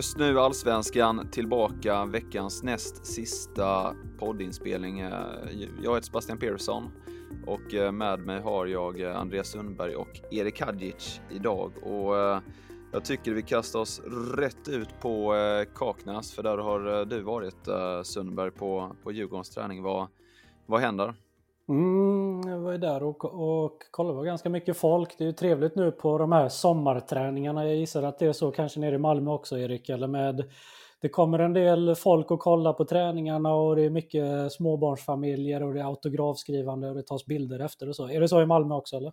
Just nu Allsvenskan tillbaka, veckans näst sista poddinspelning. Eh, jag heter Sebastian Persson och eh, med mig har jag eh, Andreas Sundberg och Erik Hadjic idag. Och jag tycker vi kastar oss rätt ut på Kaknäs, för där har du varit Sundberg på, på Djurgårdens träning. Vad, vad händer? Mm, jag var ju där och, och kollade, det var ganska mycket folk. Det är ju trevligt nu på de här sommarträningarna. Jag gissar att det är så kanske nere i Malmö också Erik, eller med det kommer en del folk och kollar på träningarna och det är mycket småbarnsfamiljer och det är autografskrivande och det tas bilder efter och så. Är det så i Malmö också eller?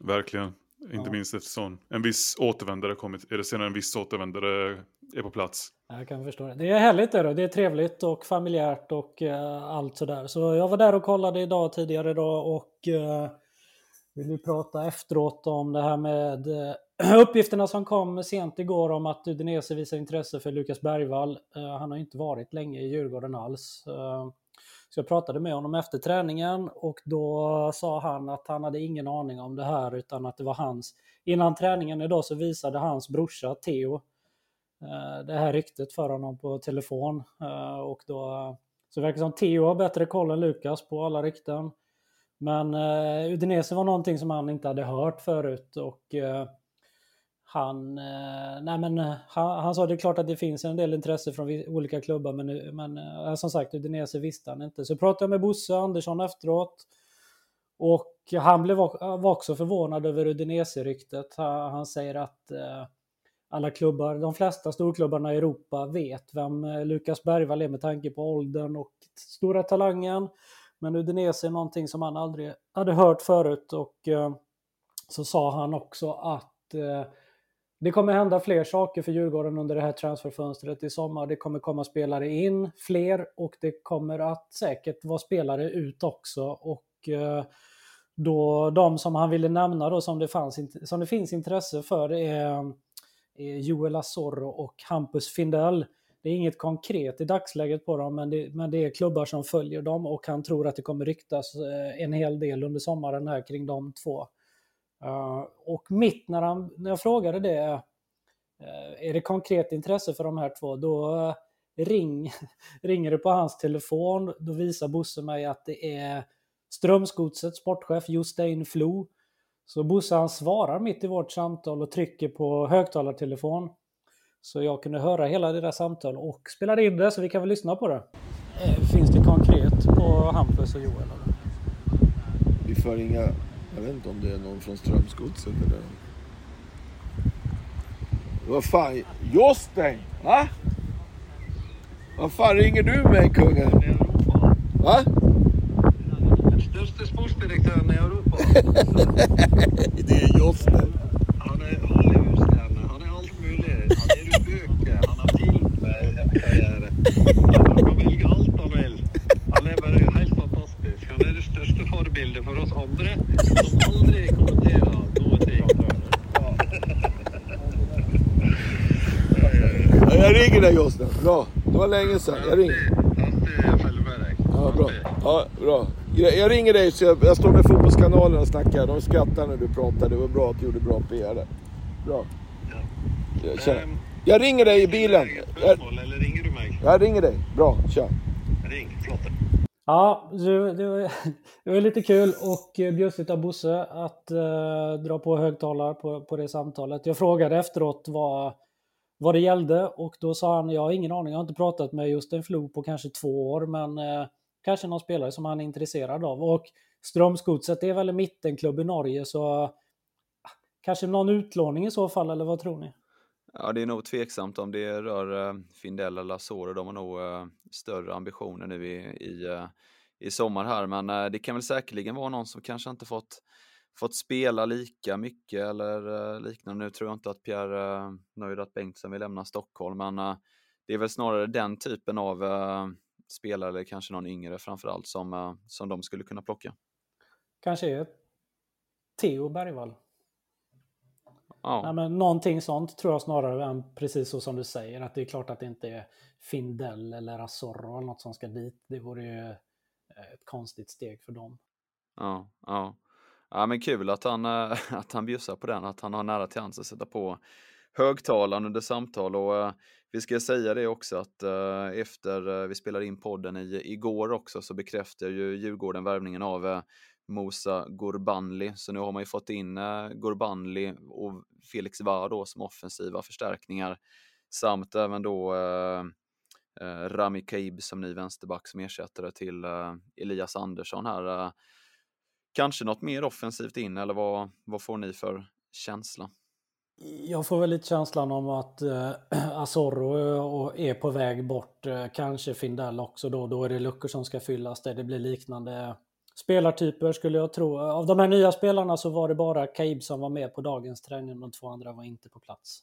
Verkligen. Inte ja. minst eftersom en viss återvändare kommit, det senare en viss återvändare är på plats. Jag kan förstå det. Det är härligt det då. Det är trevligt och familjärt och uh, allt sådär. Så jag var där och kollade idag tidigare idag och uh, vill ju prata efteråt om det här med uh, uppgifterna som kom sent igår om att Udinese visar intresse för Lukas Bergvall. han har inte varit länge i Djurgården alls. Så jag pratade med honom efter träningen och då sa han att han hade ingen aning om det här utan att det var hans. Innan träningen idag så visade hans brorsa Theo eh, det här ryktet för honom på telefon eh, och då eh, så det verkar som Theo har bättre koll än Lukas på alla rykten. Men Udinese var någonting som han inte hade hört förut och han, eh, nej men, eh, han, han sa det är klart att det finns en del intresse från olika klubbar men, eh, men som sagt Udinese visste han inte. Så pratade jag med Bosse Andersson efteråt och han blev var också förvånad över Udinese-ryktet. Han säger att alla klubbar, de flesta storklubbarna i Europa vet vem Lukas Bergvall är med tanke på åldern och stora talangen. Men Udinese är någonting som han aldrig hade hört förut och så sa han också att det kommer hända fler saker för Djurgården under det här transferfönstret i sommar. Det kommer komma spelare in, fler, och det kommer att säkert vara spelare ut också. Och eh, då de som han ville nämna då som det, fanns, som det finns intresse för är, är Joel Asoro och Hampus Findell. Det är inget konkret i dagsläget på dem, men det, men det är klubbar som följer dem och han tror att det kommer ryktas eh, en hel del under sommaren här kring de två. Uh, och mitt när, han, när jag frågade det, uh, är det konkret intresse för de här två, då uh, ring, ringer det på hans telefon. Då visar Bosse mig att det är Strömsgodsets sportchef Jostein Flo. Så Bosse han svarar mitt i vårt samtal och trycker på högtalartelefon. Så jag kunde höra hela det där samtalet och spelade in det, så vi kan väl lyssna på det. Finns det konkret på Hampus och Joel? Eller? Vi får inga jag vet inte om det är någon från Strömsgodset eller... Vad fan, Jostein! Va? Vad fan ringer du mig kungen? Va? Den största sportdirektören i Europa. det är Jostein. Han är Hollywoodstjärna, han är allt möjligt. Han ger ut böcker, han har filmkarriär. Han kan välja allt han vill. Han är bara helt fantastisk. Han är den största förebilden för oss andra som aldrig kommenterar någonting. Jag ringer dig Josten. Bra. Det var länge sedan. Jag ringer. Jag följer med dig. Ja, bra. Ja, bra. Jag ringer dig, så jag, jag står med Fotbollskanalen och snackar. De skrattar när du pratar. Det var bra att du gjorde bra PR där. Bra. Jag, känner. Ehm, jag ringer dig i bilen. Du spörsmål eller ringer du mig? Jag ringer dig. Bra, tja. Ring, flott. Ja, det, det, var, det var lite kul och eh, bjussigt av Bosse att eh, dra på högtalare på, på det samtalet. Jag frågade efteråt vad, vad det gällde och då sa han, jag har ingen aning, jag har inte pratat med just en Flo på kanske två år, men eh, kanske någon spelare som han är intresserad av. Och Strömsgodset är väl en mittenklubb i Norge, så ah, kanske någon utlåning i så fall, eller vad tror ni? Ja, det är nog tveksamt om det rör eh, uh, Findell eller Lasore. De har nog eh, större ambitioner nu i, i, i sommar här, men uh, det kan väl säkerligen vara någon som kanske inte fått, fått spela lika mycket eller liknande. Nu tror jag inte att Pierre är nöjd att Bengtsson vill lämna Stockholm, men det är väl snarare den typen av spelare, eller kanske någon yngre framförallt, som, som de skulle kunna plocka. Kanske är Theo Bergvall. Ja. Nej, men någonting sånt tror jag snarare än precis så som du säger, att det är klart att det inte är Findell eller Asorro eller något som ska dit. Det vore ju Eh, ett konstigt steg för dem. Ja, ja. ja men kul att han, eh, att han bjussar på den, att han har nära till hands att sätta på högtalaren under samtal och eh, vi ska säga det också att efter vi spelade in podden i, igår också så bekräftar ju Djurgården värvningen av Mosa Gurbanli. Så nu har man ju fått in Gurbanli och Felix Vardå som offensiva förstärkningar. Samt även då eh, Eh, Rami Kaib som ny vänsterback som ersättare till eh, Elias Andersson här. Eh, kanske något mer offensivt in eller vad, vad får ni för känsla? Jag får väl lite känslan om att eh, Asorro eh, är på väg bort. Eh, kanske Findell också då. Då är det luckor som ska fyllas där det blir liknande spelartyper skulle jag tro. Av de här nya spelarna så var det bara Kaib som var med på dagens träning. De två andra var inte på plats.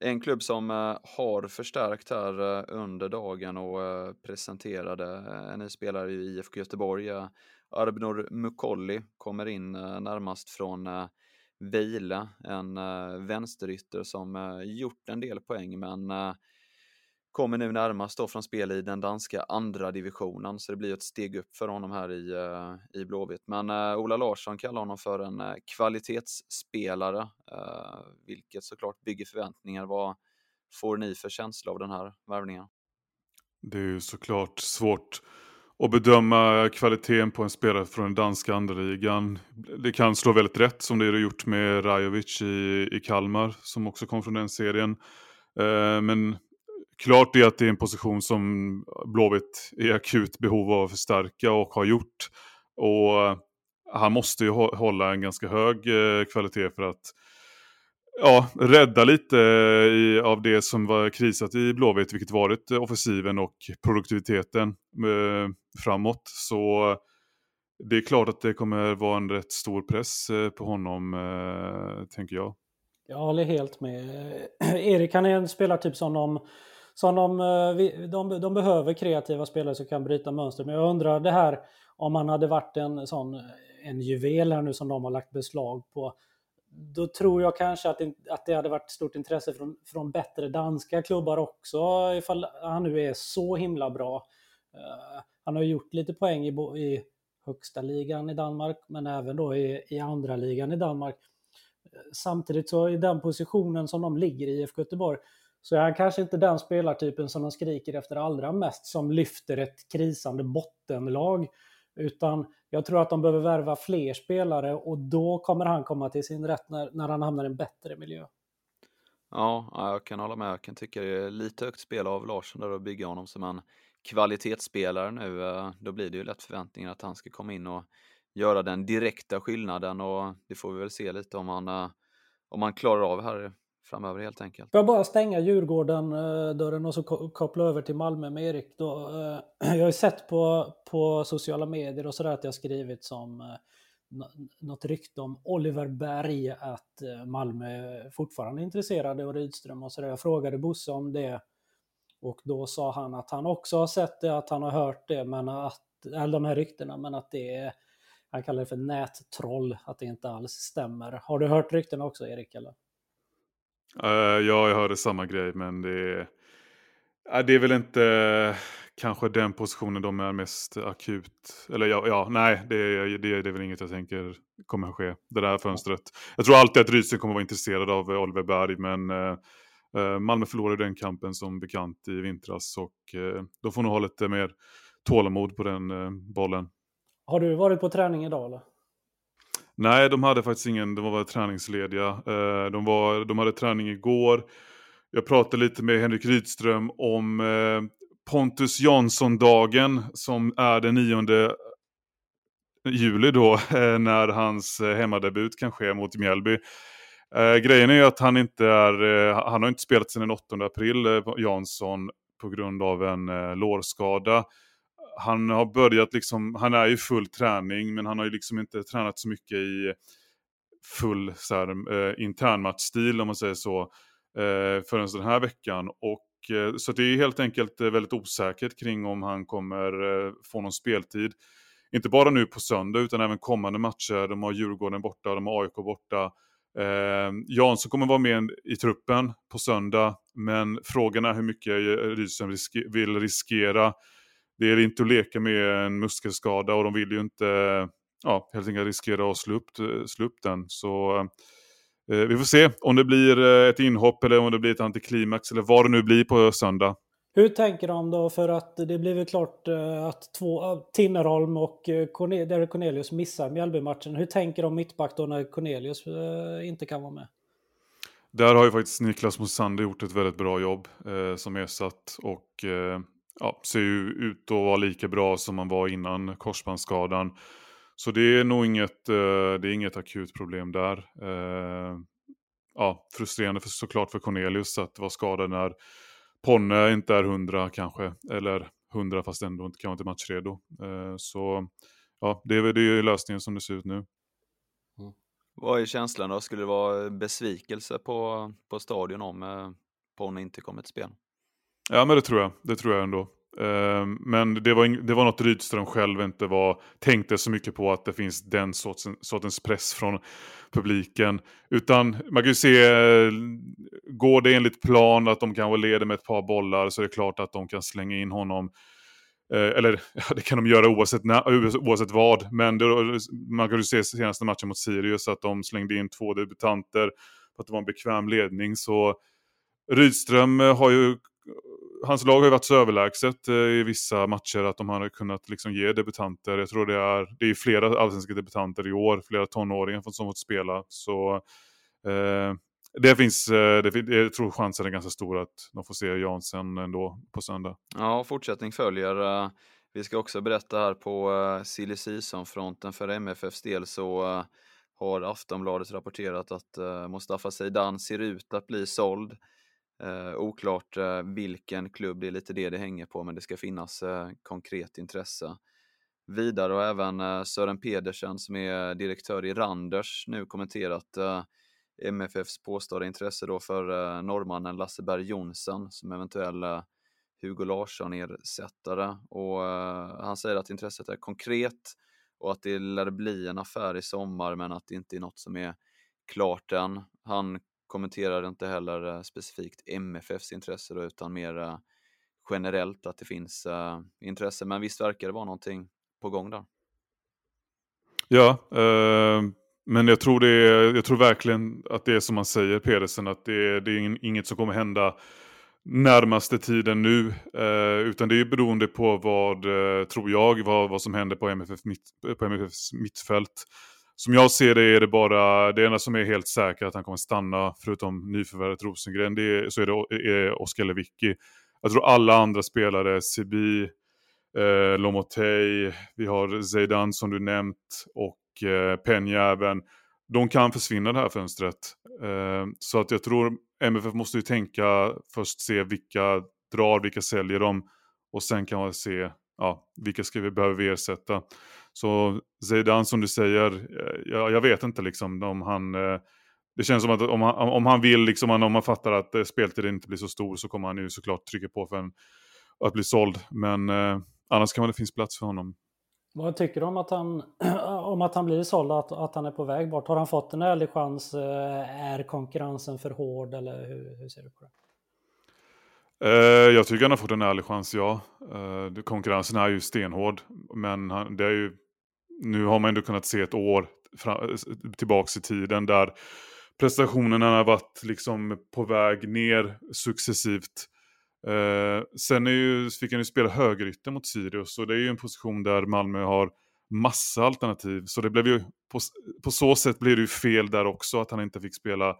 En klubb som eh, har förstärkt här eh, under dagen och eh, presenterade en ny spelare i IFK Göteborg. Arbnor Mukolli kommer in närmast från Vila, en vänsterytter som gjort en del poäng men kommer nu närmast då från spel i den danska andra divisionen så det blir ett steg upp för honom här i, eh, i Blåvitt. Men eh, Ola Larsson kallar honom för en eh, kvalitetsspelare, vilket såklart bygger förväntningar. Vad får ni för känsla av den här värvningen? Det är ju såklart svårt att bedöma kvaliteten på en spelare från den danska andra ligan. Det kan slå väldigt rätt som det har gjort med Rajovic i, i Kalmar som också kom från den serien. Eh, men klart är att det är en position som Blåvitt är i akut behov av att förstärka och har gjort. Och eh, han måste ju hålla en ganska hög eh, kvalitet för att ja, rädda lite eh, i, av det som var krisat i Blåvitt, vilket varit offensiven och produktiviteten eh, framåt. Så det är klart att det kommer vara en rätt stor press eh, på honom, eh, tänker jag. Jag håller helt med. Erik han är en spelartyp som de, som de, eh, de, de behöver kreativa spelare som kan bryta mönster. Men jag undrar det här om han hade varit en sån en juvel här nu som de har lagt beslag på då tror jag kanske att det, att det hade varit stort intresse från, från bättre danska klubbar också ifall han nu är så himla bra. Uh, han har gjort lite poäng i, i högsta ligan i Danmark men även då i, i andra ligan i Danmark. Eh, samtidigt så i den positionen som de ligger i IFK Göteborg så är han kanske inte den spelartypen som de skriker efter allra mest som lyfter ett krisande bottenlag. Utan jag tror att de behöver värva fler spelare och då kommer han komma till sin rätt när, när han hamnar i en bättre miljö. Ja, jag kan hålla med. Jag kan tycka det är lite högt spel av Larsson där att bygga honom som en kvalitetsspelare nu. Eh, då blir det ju lätt förväntningar att han ska komma in och göra den direkta skillnaden och det får vi väl se lite om han, eh, om han klarar av här framöver helt enkelt. Får jag bara stänga Djurgården-dörren och så koppla över till Malmö med Erik då. Eh, jag har ju sett på, på sociala medier och sådär att jag skrivit som eh, något rykte om Oliver Berg att eh, Malmö fortfarande är intresserade och Rydström och sådär. Jag frågade Bosse om det och då sa han att han också har sett det, att han har hört det, men att, eller de här ryktena, men att det är, han kallar det för nättroll, att det inte alls stämmer. Har du hört ryktena också Erik? Eller? Uh, ja, jag hörde samma grej, men det är, uh, det är väl inte kanske den positionen de är mest akut. Eller ja, ja nej, det, det, det är väl inget jag tänker kommer att ske. Det där fönstret. Jag tror alltid att Rydström kommer att vara intresserad av Oliver Berg, men uh, Malmö förlorade den kampen som bekant i vintras och de får nog ha lite mer tålamod på den bollen. Har du varit på träning idag eller? Nej, de hade faktiskt ingen, de var träningslediga. Eh, de, var, de hade träning igår. Jag pratade lite med Henrik Rydström om eh, Pontus Jansson-dagen som är den 9 juli då eh, när hans hemmadebut kan ske mot Mjällby. Grejen är ju att han inte är, han har inte spelat sedan den 8 april, Jansson, på grund av en lårskada. Han har börjat liksom, han är ju full träning men han har ju liksom inte tränat så mycket i full så här, eh, internmatchstil om man säger så, eh, förrän den här veckan. Och Eh, så det är helt enkelt eh, väldigt osäkert kring om han kommer eh, få någon speltid. Inte bara nu på söndag utan även kommande matcher. De har Djurgården borta, de har AIK borta. Eh, Jansson kommer vara med i truppen på söndag, men frågan är hur mycket eh, Rydström riske vill riskera. Det är inte att leka med en muskelskada och de vill ju inte ja, helt enkelt riskera att slå upp, slå upp den. Så Eh, vi får se om det blir eh, ett inhopp eller om det blir ett antiklimax eller vad det nu blir på söndag. Hur tänker de då? För att det blir väl klart eh, att två, Tinnerholm och Cornelius missar Mjällby-matchen. Hur tänker de mittback då när Cornelius inte kan vara med? Där har ju faktiskt Niklas Mosander gjort ett väldigt bra jobb eh, som ersatt och eh, ja, ser ju ut att vara lika bra som man var innan korsbandsskadan. Så det är nog inget, eh, det är inget akut problem där. Eh, ja, frustrerande för, såklart för Cornelius att vara skadad när Ponne inte är hundra kanske. Eller hundra fast ändå inte kan vara inte matchredo. Eh, så ja, det är, det är lösningen som det ser ut nu. Mm. Vad är känslan då? Skulle det vara besvikelse på, på stadion om eh, Ponne inte kommer till spel? Ja men det tror jag, det tror jag ändå. Ehm, men det var, det var något Rydström själv inte var, tänkte så mycket på att det finns den sortens, sortens press från publiken. Utan man kan ju se, går det enligt plan att de kanske leder med ett par bollar så är det klart att de kan slänga in honom. Eh, eller ja, det kan de göra oavsett, oavsett vad. Men det, man kan ju se senaste matchen mot Sirius att de slängde in två debutanter för att det var en bekväm ledning. Så Rydström eh, har ju hans lag har ju varit så överlägset eh, i vissa matcher att de har kunnat liksom ge debutanter. Jag tror det är, det är flera allsvenska debutanter i år, flera tonåringar som fått spela. Så eh, det finns, eh, det, jag tror chansen är ganska stor att de får se Jansen ändå på söndag. Ja, fortsättning följer. Eh, vi ska också berätta här på silly season-fronten för MFFs del så har Aftonbladet rapporterat att Mustafa Zeidan ser ut att bli såld. Eh, oklart eh, vilken klubb, det är lite det det hänger på, men det ska finnas eh, konkret intresse. Vidare har även eh, Sören Pedersen som är direktör i Randers nu kommenterat eh, MFFs påstådda intresse då för eh, norrmannen Lasse Berg Jonsson som eventuell eh, Hugo Larsson-ersättare. Och eh, han säger att intresset är konkret och att det lär bli en affär i sommar men att det inte är något som är klart än. Han kommenterar inte heller eh, specifikt MFFs intresse då, utan mer generellt att det finns uh, intresse. Men visst verkar det vara någonting på gång där. Ja, eh, men jag tror, det är, jag tror verkligen att det är som man säger Pedersen, att det, det är inget som kommer hända närmaste tiden nu. Eh, utan det är beroende på vad, eh, tror jag, vad, vad som händer på, MFF mitt, på MFFs mittfält som jag ser det är det bara, det enda som är helt säkert att han kommer stanna, förutom nyförvärvet Rosengren, det är, så är det är Oskar Lewicki. Jag tror alla andra spelare, Sibi, eh, Lomotey, vi har Zeidan som du nämnt och eh, Peña även. De kan försvinna det här fönstret. Eh, så att jag tror MFF måste ju tänka först se vilka drar, vilka säljer de och sen kan man se ja, vilka ska vi behöver vi ersätta. Så Zeidan som du säger, eh, jag, jag vet inte liksom om han... Eh, det känns som att om han, om han vill, liksom, om man fattar att eh, speltiden inte blir så stor så kommer han ju såklart trycka på för en, att bli såld. Men eh, annars kan det finnas plats för honom. Vad tycker du om att han, om att han blir såld, att, att han är på väg bort? Har han fått en ärlig chans? Är konkurrensen för hård eller hur, hur ser du på det? Jag tycker han har fått en ärlig chans, ja. Konkurrensen är ju stenhård. Men han, det är ju, nu har man ändå kunnat se ett år tillbaks i tiden där prestationerna har varit liksom på väg ner successivt. Eh, sen är ju, fick han ju spela högerytter mot Sirius och det är ju en position där Malmö har massa alternativ. Så det blev ju, på, på så sätt blir det ju fel där också att han inte fick spela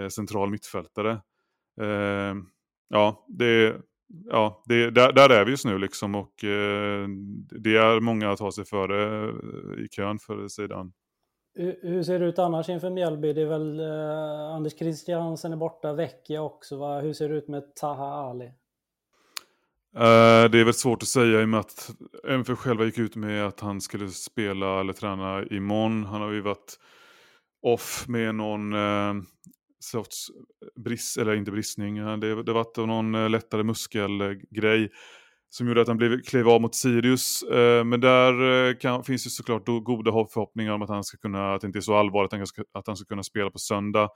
eh, central mittfältare eh, ja, det, ja det, där, där är vi just nu liksom och eh, det är många att ta sig före eh, i kön för sidan. Hur ser det ut annars inför Mjällby? Det är väl eh, Anders Christiansen är borta, Vecchia också va? Hur ser det ut med Taha Ali? Uh, det är väl svårt att säga i och med att MFF själva gick ut med att han skulle spela eller träna imorgon. Han har ju varit off med någon uh, sorts eh, brist, eller inte bristning, eh, det, det var någon eh, lättare muskelgrej som gjorde att han blev, klev av mot Sirius. Men där kan, finns det såklart goda förhoppningar om att han ska kunna, att det inte är så allvarligt, att han ska, att han ska kunna spela på söndag.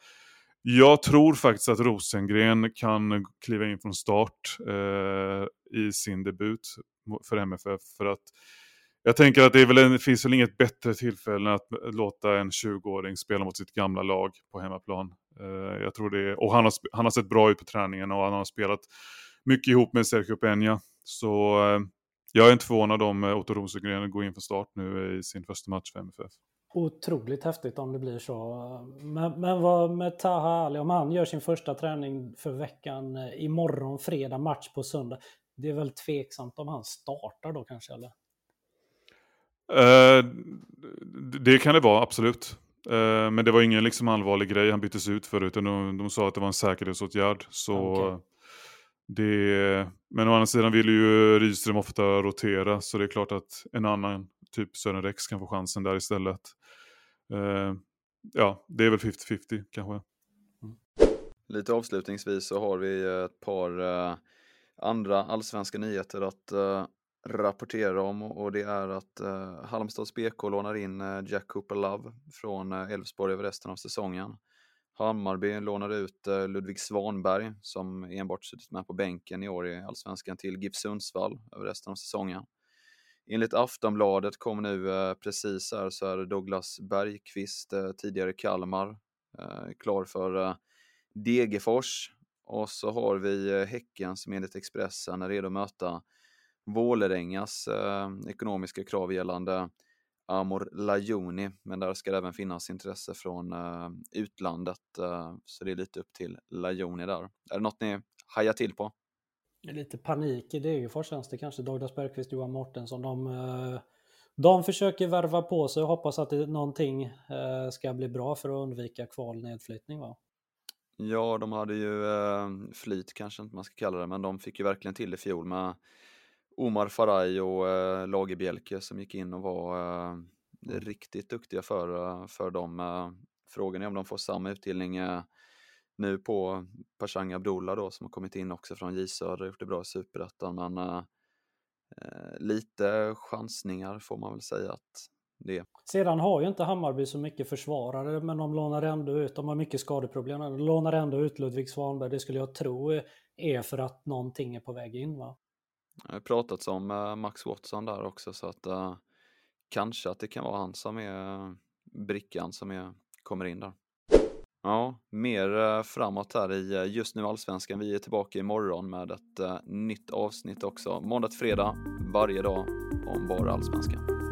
Jag tror faktiskt att Rosengren kan kliva in från start eh, i sin debut för MFF. För att jag tänker att det, är väl en, finns väl inget bättre tillfälle än att låta en 20-åring spela mot sitt gamla lag på hemmaplan. Uh, jag tror det och han har, han har sett bra ut på träningen och han har spelat mycket ihop med Sergio Peña. Så uh, jag är inte förvånad om uh, Otto Rosengren går in för start nu i sin första match för MFF. Otroligt häftigt om det blir så. Men, men vad med Taha Ali, om han gör sin första träning för veckan imorgon fredag, match på söndag. Det är väl tveksamt om han startar då kanske eller? Uh, det kan det vara, absolut. Uh, men det var ingen liksom allvarlig grej han byttes ut för, utan de, de sa att det var en säkerhetsåtgärd. Så okay. det, men å andra sidan vill ju Rydström ofta rotera, så det är klart att en annan, typ Sören Rex, kan få chansen där istället. Uh, ja, det är väl 50-50 kanske. Mm. Lite avslutningsvis så har vi ett par andra allsvenska nyheter att rapportera om och det är att eh, Halmstads BK lånar in eh, Jack Cooper Love från eh, över resten av säsongen. Hammarby lånar ut eh, Ludvig Svanberg som enbart suttit med på bänken i år i Allsvenskan till GIF Sundsvall över resten av säsongen. Enligt Aftonbladet kom nu eh, precis här så är Douglas Bergqvist, eh, tidigare Kalmar, eh, klar för eh, Degerfors. Och så har vi eh, Häcken som enligt Expressen är redo att möta Vålerengas eh, ekonomiska krav gällande Amor Lajoni, men där ska det även finnas intresse från eh, utlandet, eh, så det är lite upp till Lajoni där. Är det något ni hajar till på? Lite panik i Degerfors känns det kanske, Douglas Bergqvist, Johan Mårtensson. De, eh, de försöker värva på sig och hoppas att det, någonting eh, ska bli bra för att undvika kval nedflyttning va? Ja, de hade ju eh, flyt kanske inte man ska kalla det, men de fick ju verkligen till i fjol med Omar Faraj och eh, Lagerbielke som gick in och var eh, mm. riktigt duktiga för, eh, för dem. Eh, frågan är om de får samma utdelning eh, nu på Pashang Abdullah då som har kommit in också från J Söder och gjort det bra i Superettan men eh, eh, lite chansningar får man väl säga att det är. Sedan har ju inte Hammarby så mycket försvarare men de lånar ändå ut, de har mycket skadeproblem, de lånar ändå ut Ludvig Svanberg, det skulle jag tro är för att någonting är på väg in va? Det har pratats om Max Watson där också så att uh, kanske att det kan vara han som är eh, brickan som är, kommer in där. Ja, mer framåt här i just nu Allsvenskan. Vi är tillbaka imorgon med ett uh, nytt avsnitt också. Måndag till fredag, varje dag om bara Allsvenskan.